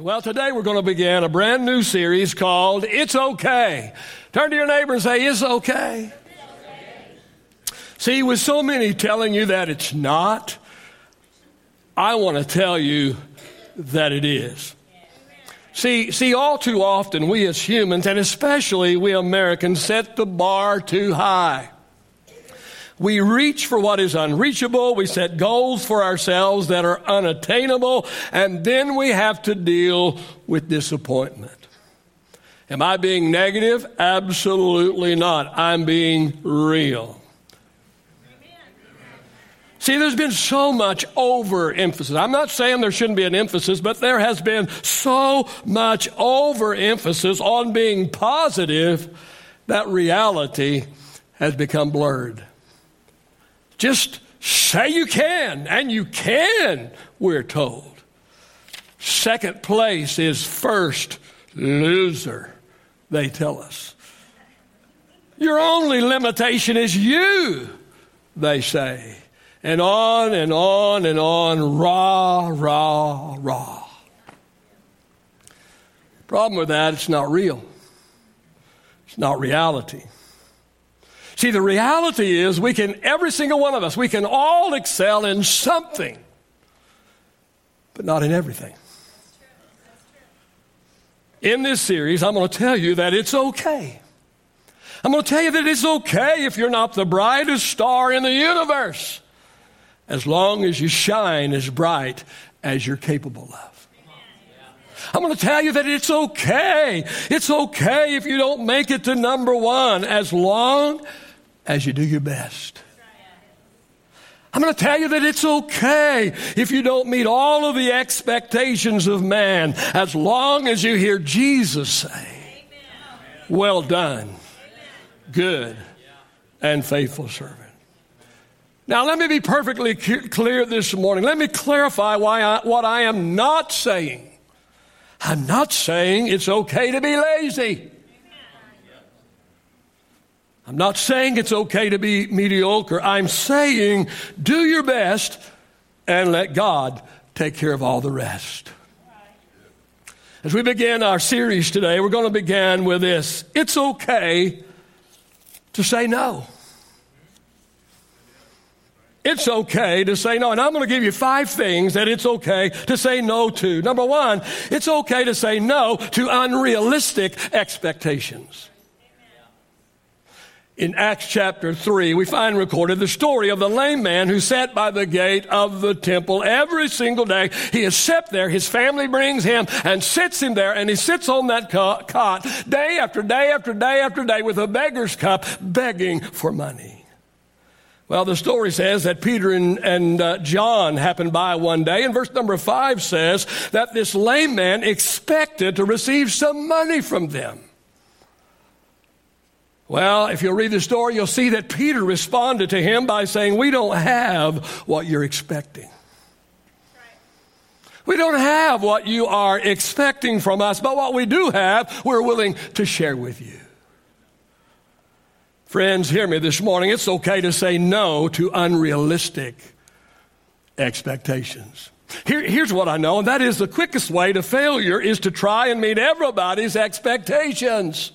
Well, today we're going to begin a brand new series called It's Okay. Turn to your neighbor and say, It's okay. See, with so many telling you that it's not, I want to tell you that it is. See, see, all too often we as humans, and especially we Americans, set the bar too high. We reach for what is unreachable. We set goals for ourselves that are unattainable. And then we have to deal with disappointment. Am I being negative? Absolutely not. I'm being real. See, there's been so much overemphasis. I'm not saying there shouldn't be an emphasis, but there has been so much overemphasis on being positive that reality has become blurred. Just say you can, and you can, we're told. Second place is first loser, they tell us. Your only limitation is you, they say. And on and on and on, rah, rah, rah. Problem with that, it's not real. It's not reality. See, the reality is we can, every single one of us, we can all excel in something, but not in everything. In this series, I'm going to tell you that it's okay. I'm going to tell you that it's okay if you're not the brightest star in the universe, as long as you shine as bright as you're capable of. I'm going to tell you that it's okay. It's okay if you don't make it to number one, as long as you do your best. I'm going to tell you that it's okay if you don't meet all of the expectations of man as long as you hear Jesus say, Well done, good and faithful servant. Now, let me be perfectly clear this morning. Let me clarify why I, what I am not saying. I'm not saying it's okay to be lazy. I'm not saying it's okay to be mediocre. I'm saying do your best and let God take care of all the rest. As we begin our series today, we're going to begin with this it's okay to say no. It's okay to say no. And I'm going to give you five things that it's okay to say no to. Number one, it's okay to say no to unrealistic expectations in Acts chapter 3, we find recorded the story of the lame man who sat by the gate of the temple every single day. He is set there. His family brings him and sits him there, and he sits on that cot day after day after day after day with a beggar's cup begging for money. Well, the story says that Peter and, and uh, John happened by one day, and verse number five says that this lame man expected to receive some money from them. Well, if you'll read the story, you'll see that Peter responded to him by saying, We don't have what you're expecting. We don't have what you are expecting from us, but what we do have, we're willing to share with you. Friends, hear me this morning. It's okay to say no to unrealistic expectations. Here, here's what I know, and that is the quickest way to failure is to try and meet everybody's expectations.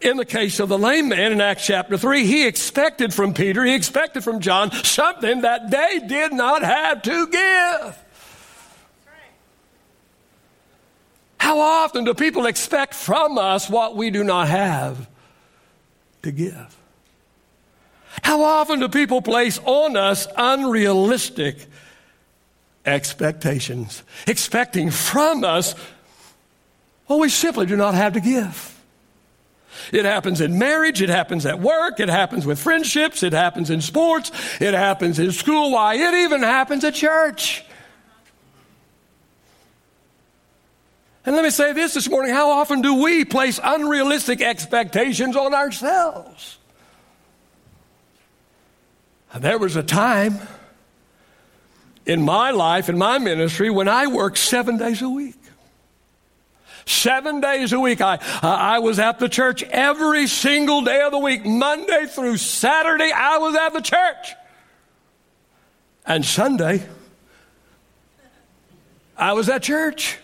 In the case of the lame man in Acts chapter 3, he expected from Peter, he expected from John something that they did not have to give. How often do people expect from us what we do not have to give? How often do people place on us unrealistic expectations, expecting from us what we simply do not have to give? It happens in marriage, it happens at work, it happens with friendships, it happens in sports, it happens in school. Why, it even happens at church. And let me say this this morning how often do we place unrealistic expectations on ourselves? There was a time in my life, in my ministry, when I worked seven days a week. Seven days a week. I, I was at the church every single day of the week. Monday through Saturday, I was at the church. And Sunday, I was at church.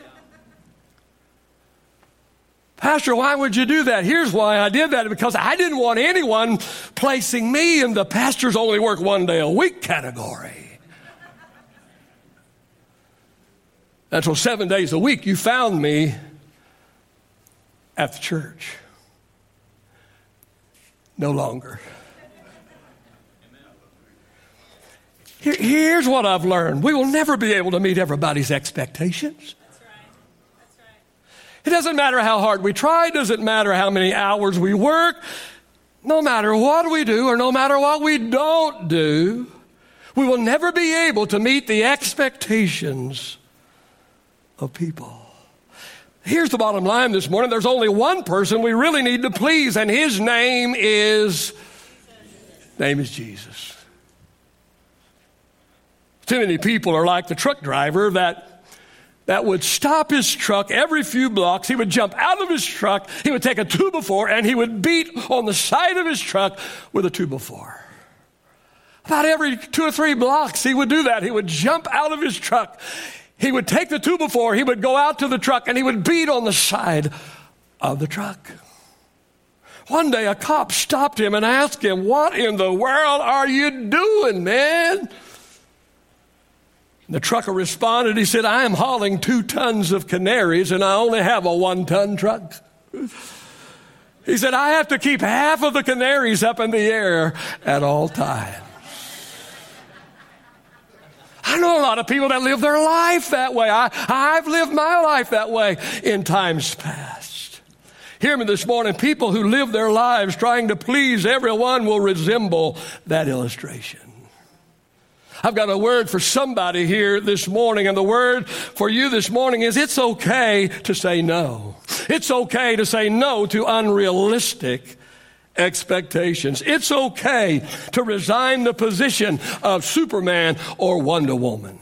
Pastor, why would you do that? Here's why I did that because I didn't want anyone placing me in the pastors only work one day a week category. And so, seven days a week, you found me at the church. No longer. Here, here's what I've learned we will never be able to meet everybody's expectations. It doesn't matter how hard we try, it doesn't matter how many hours we work, no matter what we do or no matter what we don't do, we will never be able to meet the expectations of people. Here's the bottom line this morning there's only one person we really need to please, and his name is name is Jesus. Too many people are like the truck driver that that would stop his truck every few blocks. He would jump out of his truck. He would take a two by four and he would beat on the side of his truck with a two by four. About every two or three blocks, he would do that. He would jump out of his truck. He would take the two by four, he would go out to the truck and he would beat on the side of the truck. One day a cop stopped him and asked him, What in the world are you doing, man? The trucker responded, he said, I am hauling two tons of canaries and I only have a one ton truck. He said, I have to keep half of the canaries up in the air at all times. I know a lot of people that live their life that way. I, I've lived my life that way in times past. Hear me this morning. People who live their lives trying to please everyone will resemble that illustration. I've got a word for somebody here this morning, and the word for you this morning is it's okay to say no. It's okay to say no to unrealistic expectations. It's okay to resign the position of Superman or Wonder Woman.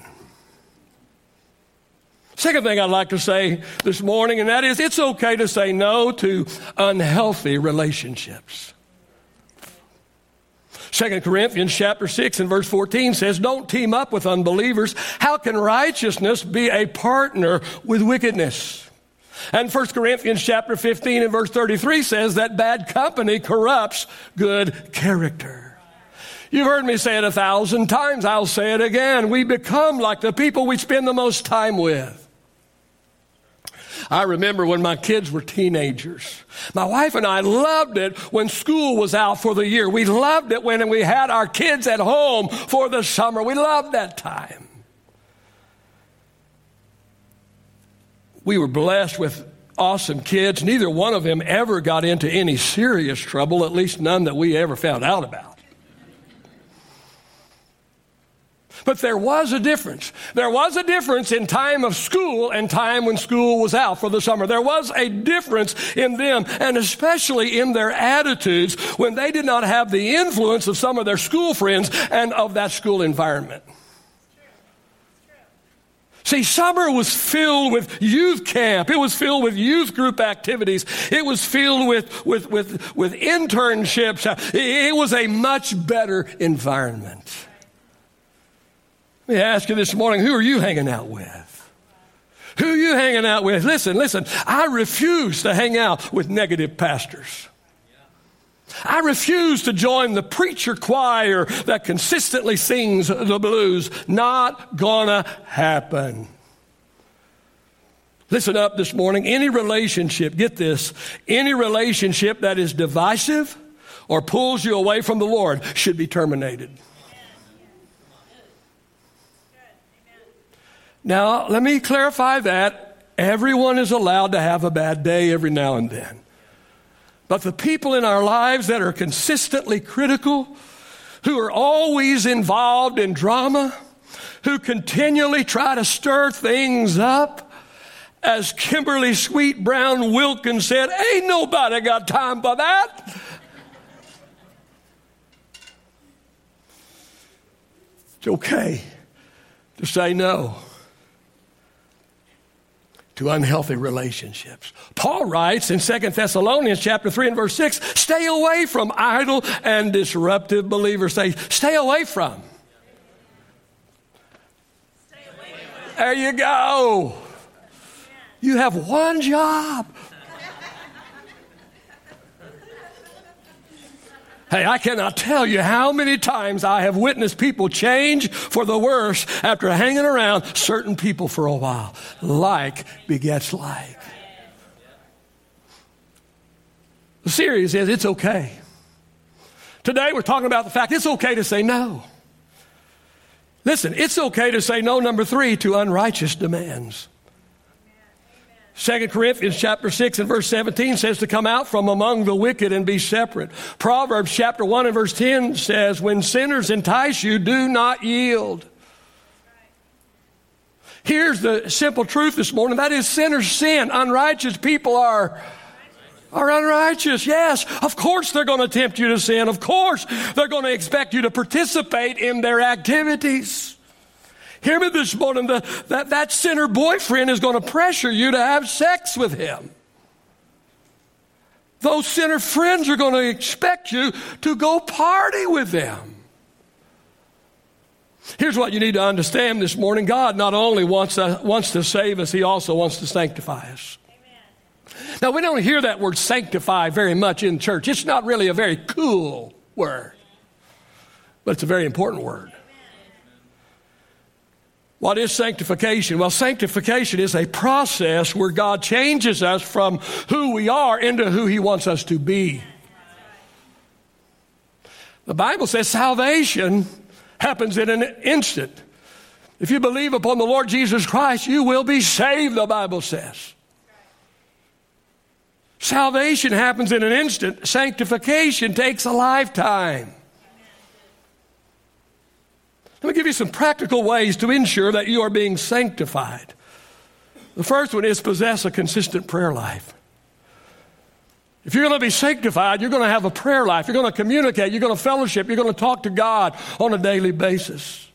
Second thing I'd like to say this morning, and that is it's okay to say no to unhealthy relationships. Second Corinthians chapter 6 and verse 14 says, Don't team up with unbelievers. How can righteousness be a partner with wickedness? And 1 Corinthians chapter 15 and verse 33 says that bad company corrupts good character. You've heard me say it a thousand times. I'll say it again. We become like the people we spend the most time with. I remember when my kids were teenagers. My wife and I loved it when school was out for the year. We loved it when we had our kids at home for the summer. We loved that time. We were blessed with awesome kids. Neither one of them ever got into any serious trouble, at least none that we ever found out about. But there was a difference. There was a difference in time of school and time when school was out for the summer. There was a difference in them, and especially in their attitudes when they did not have the influence of some of their school friends and of that school environment. See, summer was filled with youth camp. It was filled with youth group activities. It was filled with, with, with, with internships. It was a much better environment. Let me ask you this morning who are you hanging out with? Who are you hanging out with? Listen, listen, I refuse to hang out with negative pastors. I refuse to join the preacher choir that consistently sings the blues. Not gonna happen. Listen up this morning. Any relationship, get this, any relationship that is divisive or pulls you away from the Lord should be terminated. Now, let me clarify that. Everyone is allowed to have a bad day every now and then. But the people in our lives that are consistently critical, who are always involved in drama, who continually try to stir things up, as Kimberly Sweet Brown Wilkins said, ain't nobody got time for that. It's okay to say no to unhealthy relationships. Paul writes in 2 Thessalonians chapter 3 and verse 6, stay away from idle and disruptive believers. Say, stay away from. There you go. You have one job. Hey, I cannot tell you how many times I have witnessed people change for the worse after hanging around certain people for a while. Like begets like. The series is It's Okay. Today we're talking about the fact it's okay to say no. Listen, it's okay to say no, number three, to unrighteous demands. Second Corinthians chapter 6 and verse 17 says to come out from among the wicked and be separate. Proverbs chapter 1 and verse 10 says, when sinners entice you, do not yield. Here's the simple truth this morning. That is sinners sin. Unrighteous people are, are unrighteous. Yes, of course they're going to tempt you to sin. Of course they're going to expect you to participate in their activities. Hear me this morning. The, that, that sinner boyfriend is going to pressure you to have sex with him. Those sinner friends are going to expect you to go party with them. Here's what you need to understand this morning God not only wants to, wants to save us, He also wants to sanctify us. Amen. Now, we don't hear that word sanctify very much in church. It's not really a very cool word, but it's a very important word. What is sanctification? Well, sanctification is a process where God changes us from who we are into who He wants us to be. The Bible says salvation happens in an instant. If you believe upon the Lord Jesus Christ, you will be saved, the Bible says. Salvation happens in an instant, sanctification takes a lifetime. Let me give you some practical ways to ensure that you are being sanctified. The first one is possess a consistent prayer life. If you're going to be sanctified, you're going to have a prayer life. You're going to communicate. You're going to fellowship. You're going to talk to God on a daily basis.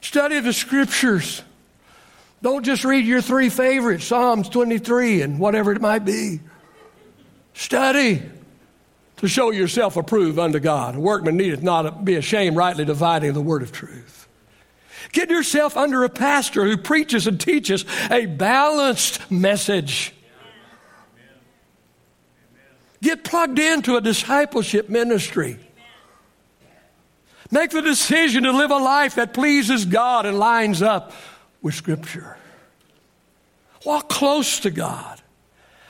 Study the scriptures. Don't just read your three favorites, Psalms 23 and whatever it might be. Study to show yourself approved unto God. A workman needeth not be ashamed, rightly dividing the word of truth. Get yourself under a pastor who preaches and teaches a balanced message. Get plugged into a discipleship ministry. Make the decision to live a life that pleases God and lines up with Scripture. Walk close to God.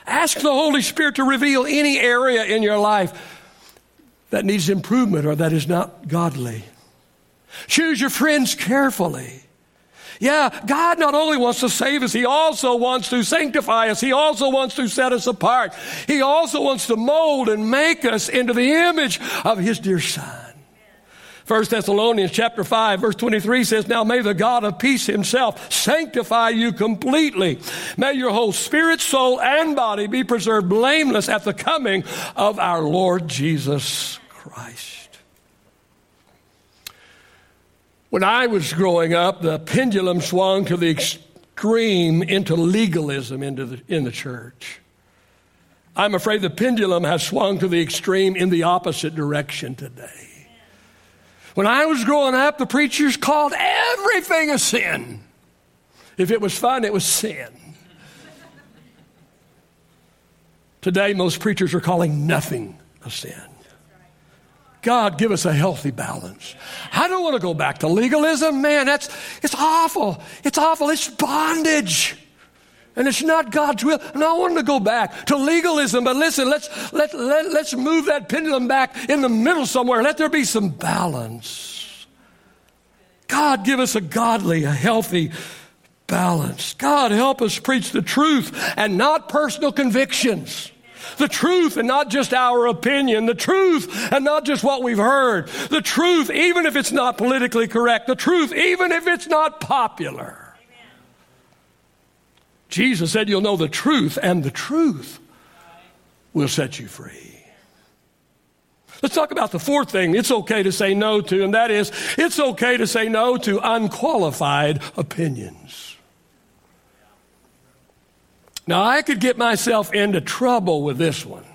Ask the Holy Spirit to reveal any area in your life that needs improvement or that is not godly. Choose your friends carefully. Yeah, God not only wants to save us, He also wants to sanctify us. He also wants to set us apart. He also wants to mold and make us into the image of His dear Son. 1 Thessalonians chapter 5 verse 23 says, Now may the God of peace himself sanctify you completely. May your whole spirit, soul, and body be preserved blameless at the coming of our Lord Jesus Christ. When I was growing up, the pendulum swung to the extreme into legalism into the, in the church. I'm afraid the pendulum has swung to the extreme in the opposite direction today. When I was growing up, the preachers called everything a sin. If it was fun, it was sin. Today, most preachers are calling nothing a sin. God, give us a healthy balance. I don't want to go back to legalism. Man, that's, it's awful. It's awful. It's bondage. And it's not God's will. And I want to go back to legalism, but listen, let's, let, let, let's move that pendulum back in the middle somewhere. Let there be some balance. God, give us a godly, a healthy balance. God, help us preach the truth and not personal convictions. The truth and not just our opinion. The truth and not just what we've heard. The truth, even if it's not politically correct. The truth, even if it's not popular. Jesus said, You'll know the truth, and the truth will set you free. Let's talk about the fourth thing it's okay to say no to, and that is it's okay to say no to unqualified opinions. Now, I could get myself into trouble with this one.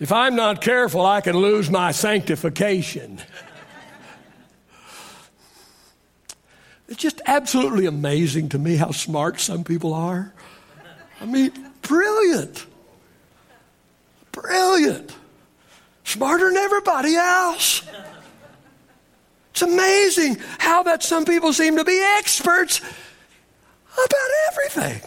If I'm not careful, I can lose my sanctification. It's just absolutely amazing to me how smart some people are. I mean, brilliant. Brilliant. Smarter than everybody else. It's amazing how that some people seem to be experts about everything.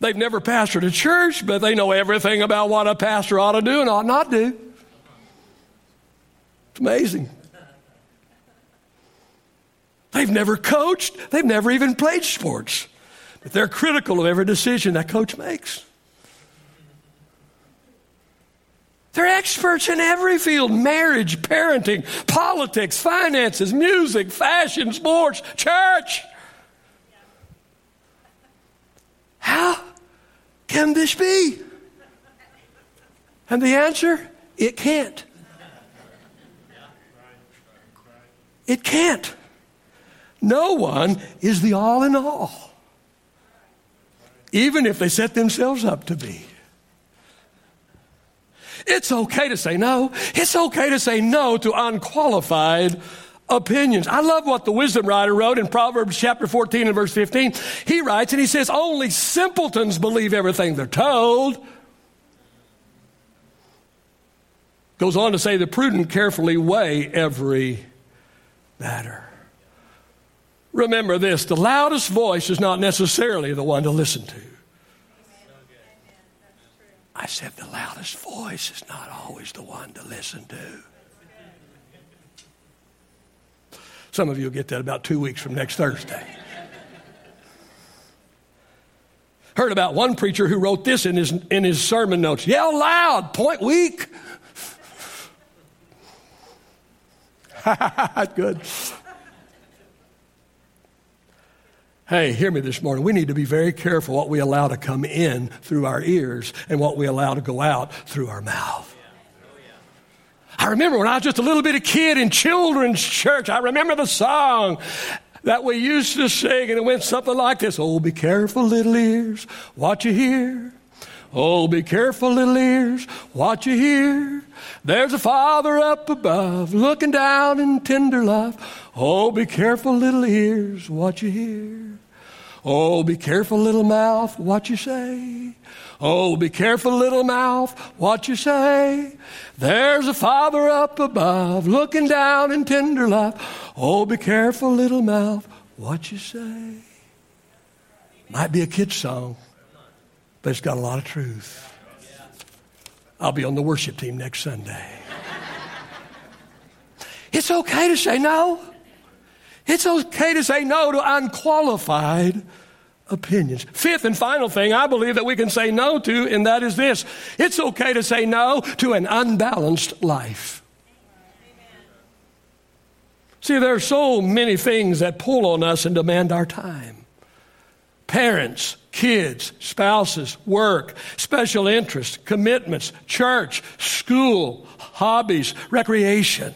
They've never pastored a church, but they know everything about what a pastor ought to do and ought not do. It's amazing. They've never coached, they've never even played sports, but they're critical of every decision that coach makes. They're experts in every field marriage, parenting, politics, finances, music, fashion, sports, church. How can this be? And the answer it can't. It can't. No one is the all in all, even if they set themselves up to be. It's okay to say no. It's okay to say no to unqualified opinions. I love what the wisdom writer wrote in Proverbs chapter 14 and verse 15. He writes and he says, Only simpletons believe everything they're told. Goes on to say, The prudent carefully weigh every matter. Remember this the loudest voice is not necessarily the one to listen to. I said the loudest voice is not always the one to listen to. Some of you will get that about two weeks from next Thursday. Heard about one preacher who wrote this in his, in his sermon notes yell loud, point weak. Good. Hey, hear me this morning. We need to be very careful what we allow to come in through our ears and what we allow to go out through our mouth. I remember when I was just a little bitty kid in children's church, I remember the song that we used to sing, and it went something like this Oh, be careful, little ears, what you hear. Oh, be careful, little ears, what you hear. There's a father up above looking down in tender love. Oh, be careful, little ears, what you hear. Oh, be careful, little mouth, what you say. Oh, be careful, little mouth, what you say. There's a father up above looking down in tender love. Oh, be careful, little mouth, what you say. Might be a kid's song but it's got a lot of truth. I'll be on the worship team next Sunday. It's okay to say no. It's okay to say no to unqualified opinions. Fifth and final thing I believe that we can say no to, and that is this it's okay to say no to an unbalanced life. See, there are so many things that pull on us and demand our time. Parents, kids, spouses, work, special interests, commitments, church, school, hobbies, recreation.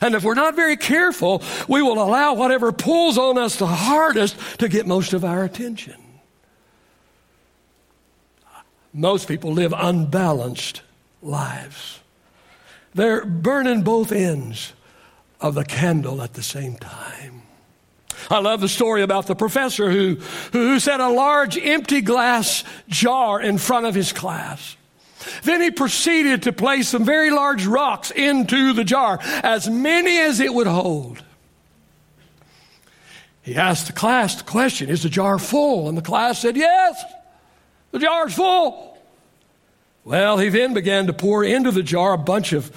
And if we're not very careful, we will allow whatever pulls on us the hardest to get most of our attention. Most people live unbalanced lives. They're burning both ends of the candle at the same time. I love the story about the professor who, who set a large empty glass jar in front of his class. Then he proceeded to place some very large rocks into the jar, as many as it would hold. He asked the class the question Is the jar full? And the class said, Yes, the jar's full. Well, he then began to pour into the jar a bunch of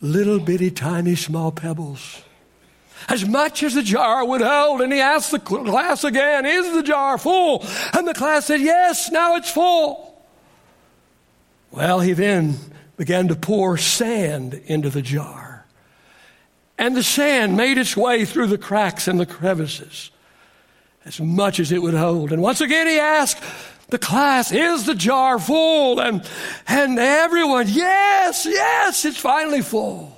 little bitty tiny small pebbles as much as the jar would hold. And he asked the class again, Is the jar full? And the class said, Yes, now it's full. Well, he then began to pour sand into the jar. And the sand made its way through the cracks and the crevices as much as it would hold. And once again, he asked the class, Is the jar full? And, and everyone, Yes, yes, it's finally full.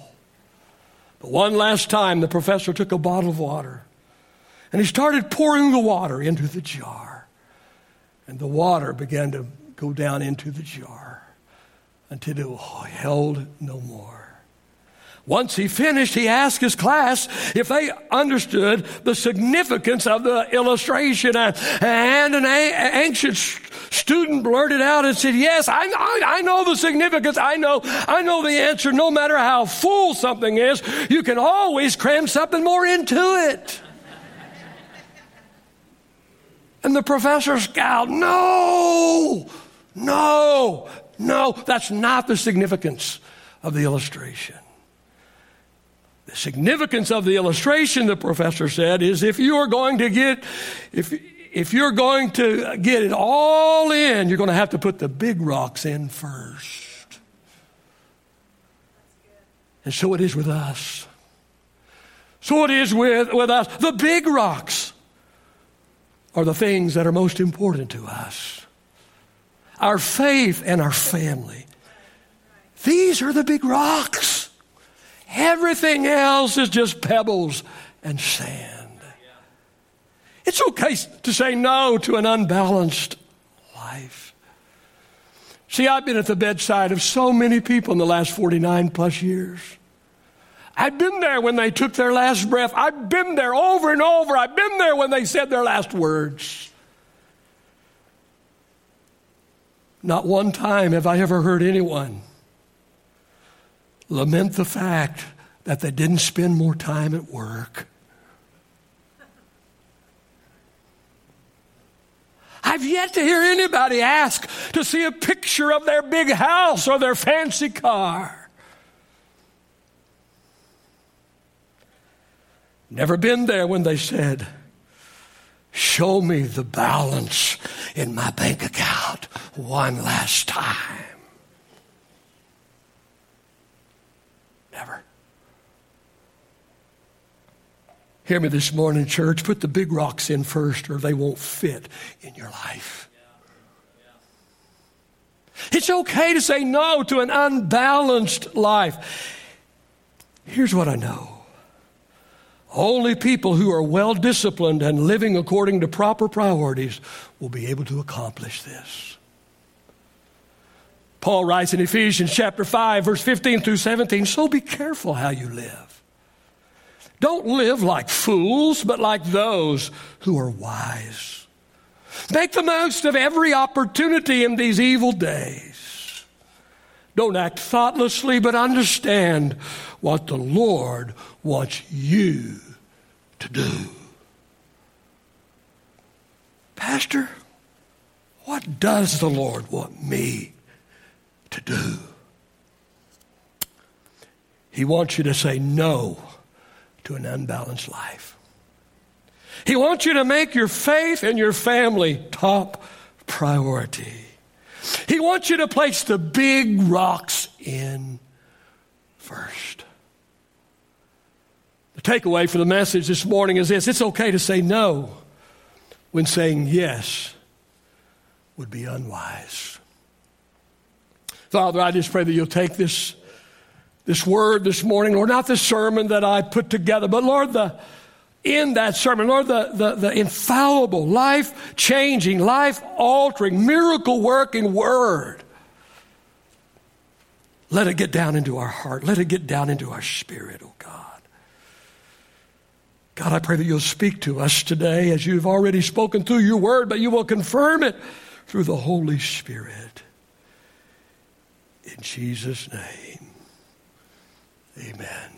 But one last time, the professor took a bottle of water and he started pouring the water into the jar. And the water began to go down into the jar until oh, it held no more. Once he finished, he asked his class if they understood the significance of the illustration. And an anxious student blurted out and said, Yes, I, I, I, know the significance. I know, I know the answer. No matter how full something is, you can always cram something more into it. and the professor scowled, No, no, no, that's not the significance of the illustration. The significance of the illustration, the professor said, is if you are going to get, if, if you're going to get it all in, you're going to have to put the big rocks in first. And so it is with us. So it is with, with us. The big rocks are the things that are most important to us our faith and our family. These are the big rocks. Everything else is just pebbles and sand. It's okay to say no to an unbalanced life. See, I've been at the bedside of so many people in the last 49 plus years. I've been there when they took their last breath. I've been there over and over. I've been there when they said their last words. Not one time have I ever heard anyone lament the fact that they didn't spend more time at work. I've yet to hear anybody ask to see a picture of their big house or their fancy car. Never been there when they said, Show me the balance in my bank account one last time. Never. Hear me this morning, church. Put the big rocks in first, or they won't fit in your life. It's okay to say no to an unbalanced life. Here's what I know only people who are well disciplined and living according to proper priorities will be able to accomplish this. Paul writes in Ephesians chapter 5, verse 15 through 17 So be careful how you live. Don't live like fools, but like those who are wise. Make the most of every opportunity in these evil days. Don't act thoughtlessly, but understand what the Lord wants you to do. Pastor, what does the Lord want me to do. He wants you to say no to an unbalanced life. He wants you to make your faith and your family top priority. He wants you to place the big rocks in first. The takeaway for the message this morning is this it's okay to say no when saying yes would be unwise. Father, I just pray that you'll take this, this word this morning, Lord, not the sermon that I put together, but Lord, the, in that sermon, Lord, the, the, the infallible, life changing, life altering, miracle working word. Let it get down into our heart. Let it get down into our spirit, oh God. God, I pray that you'll speak to us today as you've already spoken through your word, but you will confirm it through the Holy Spirit. In Jesus' name, amen.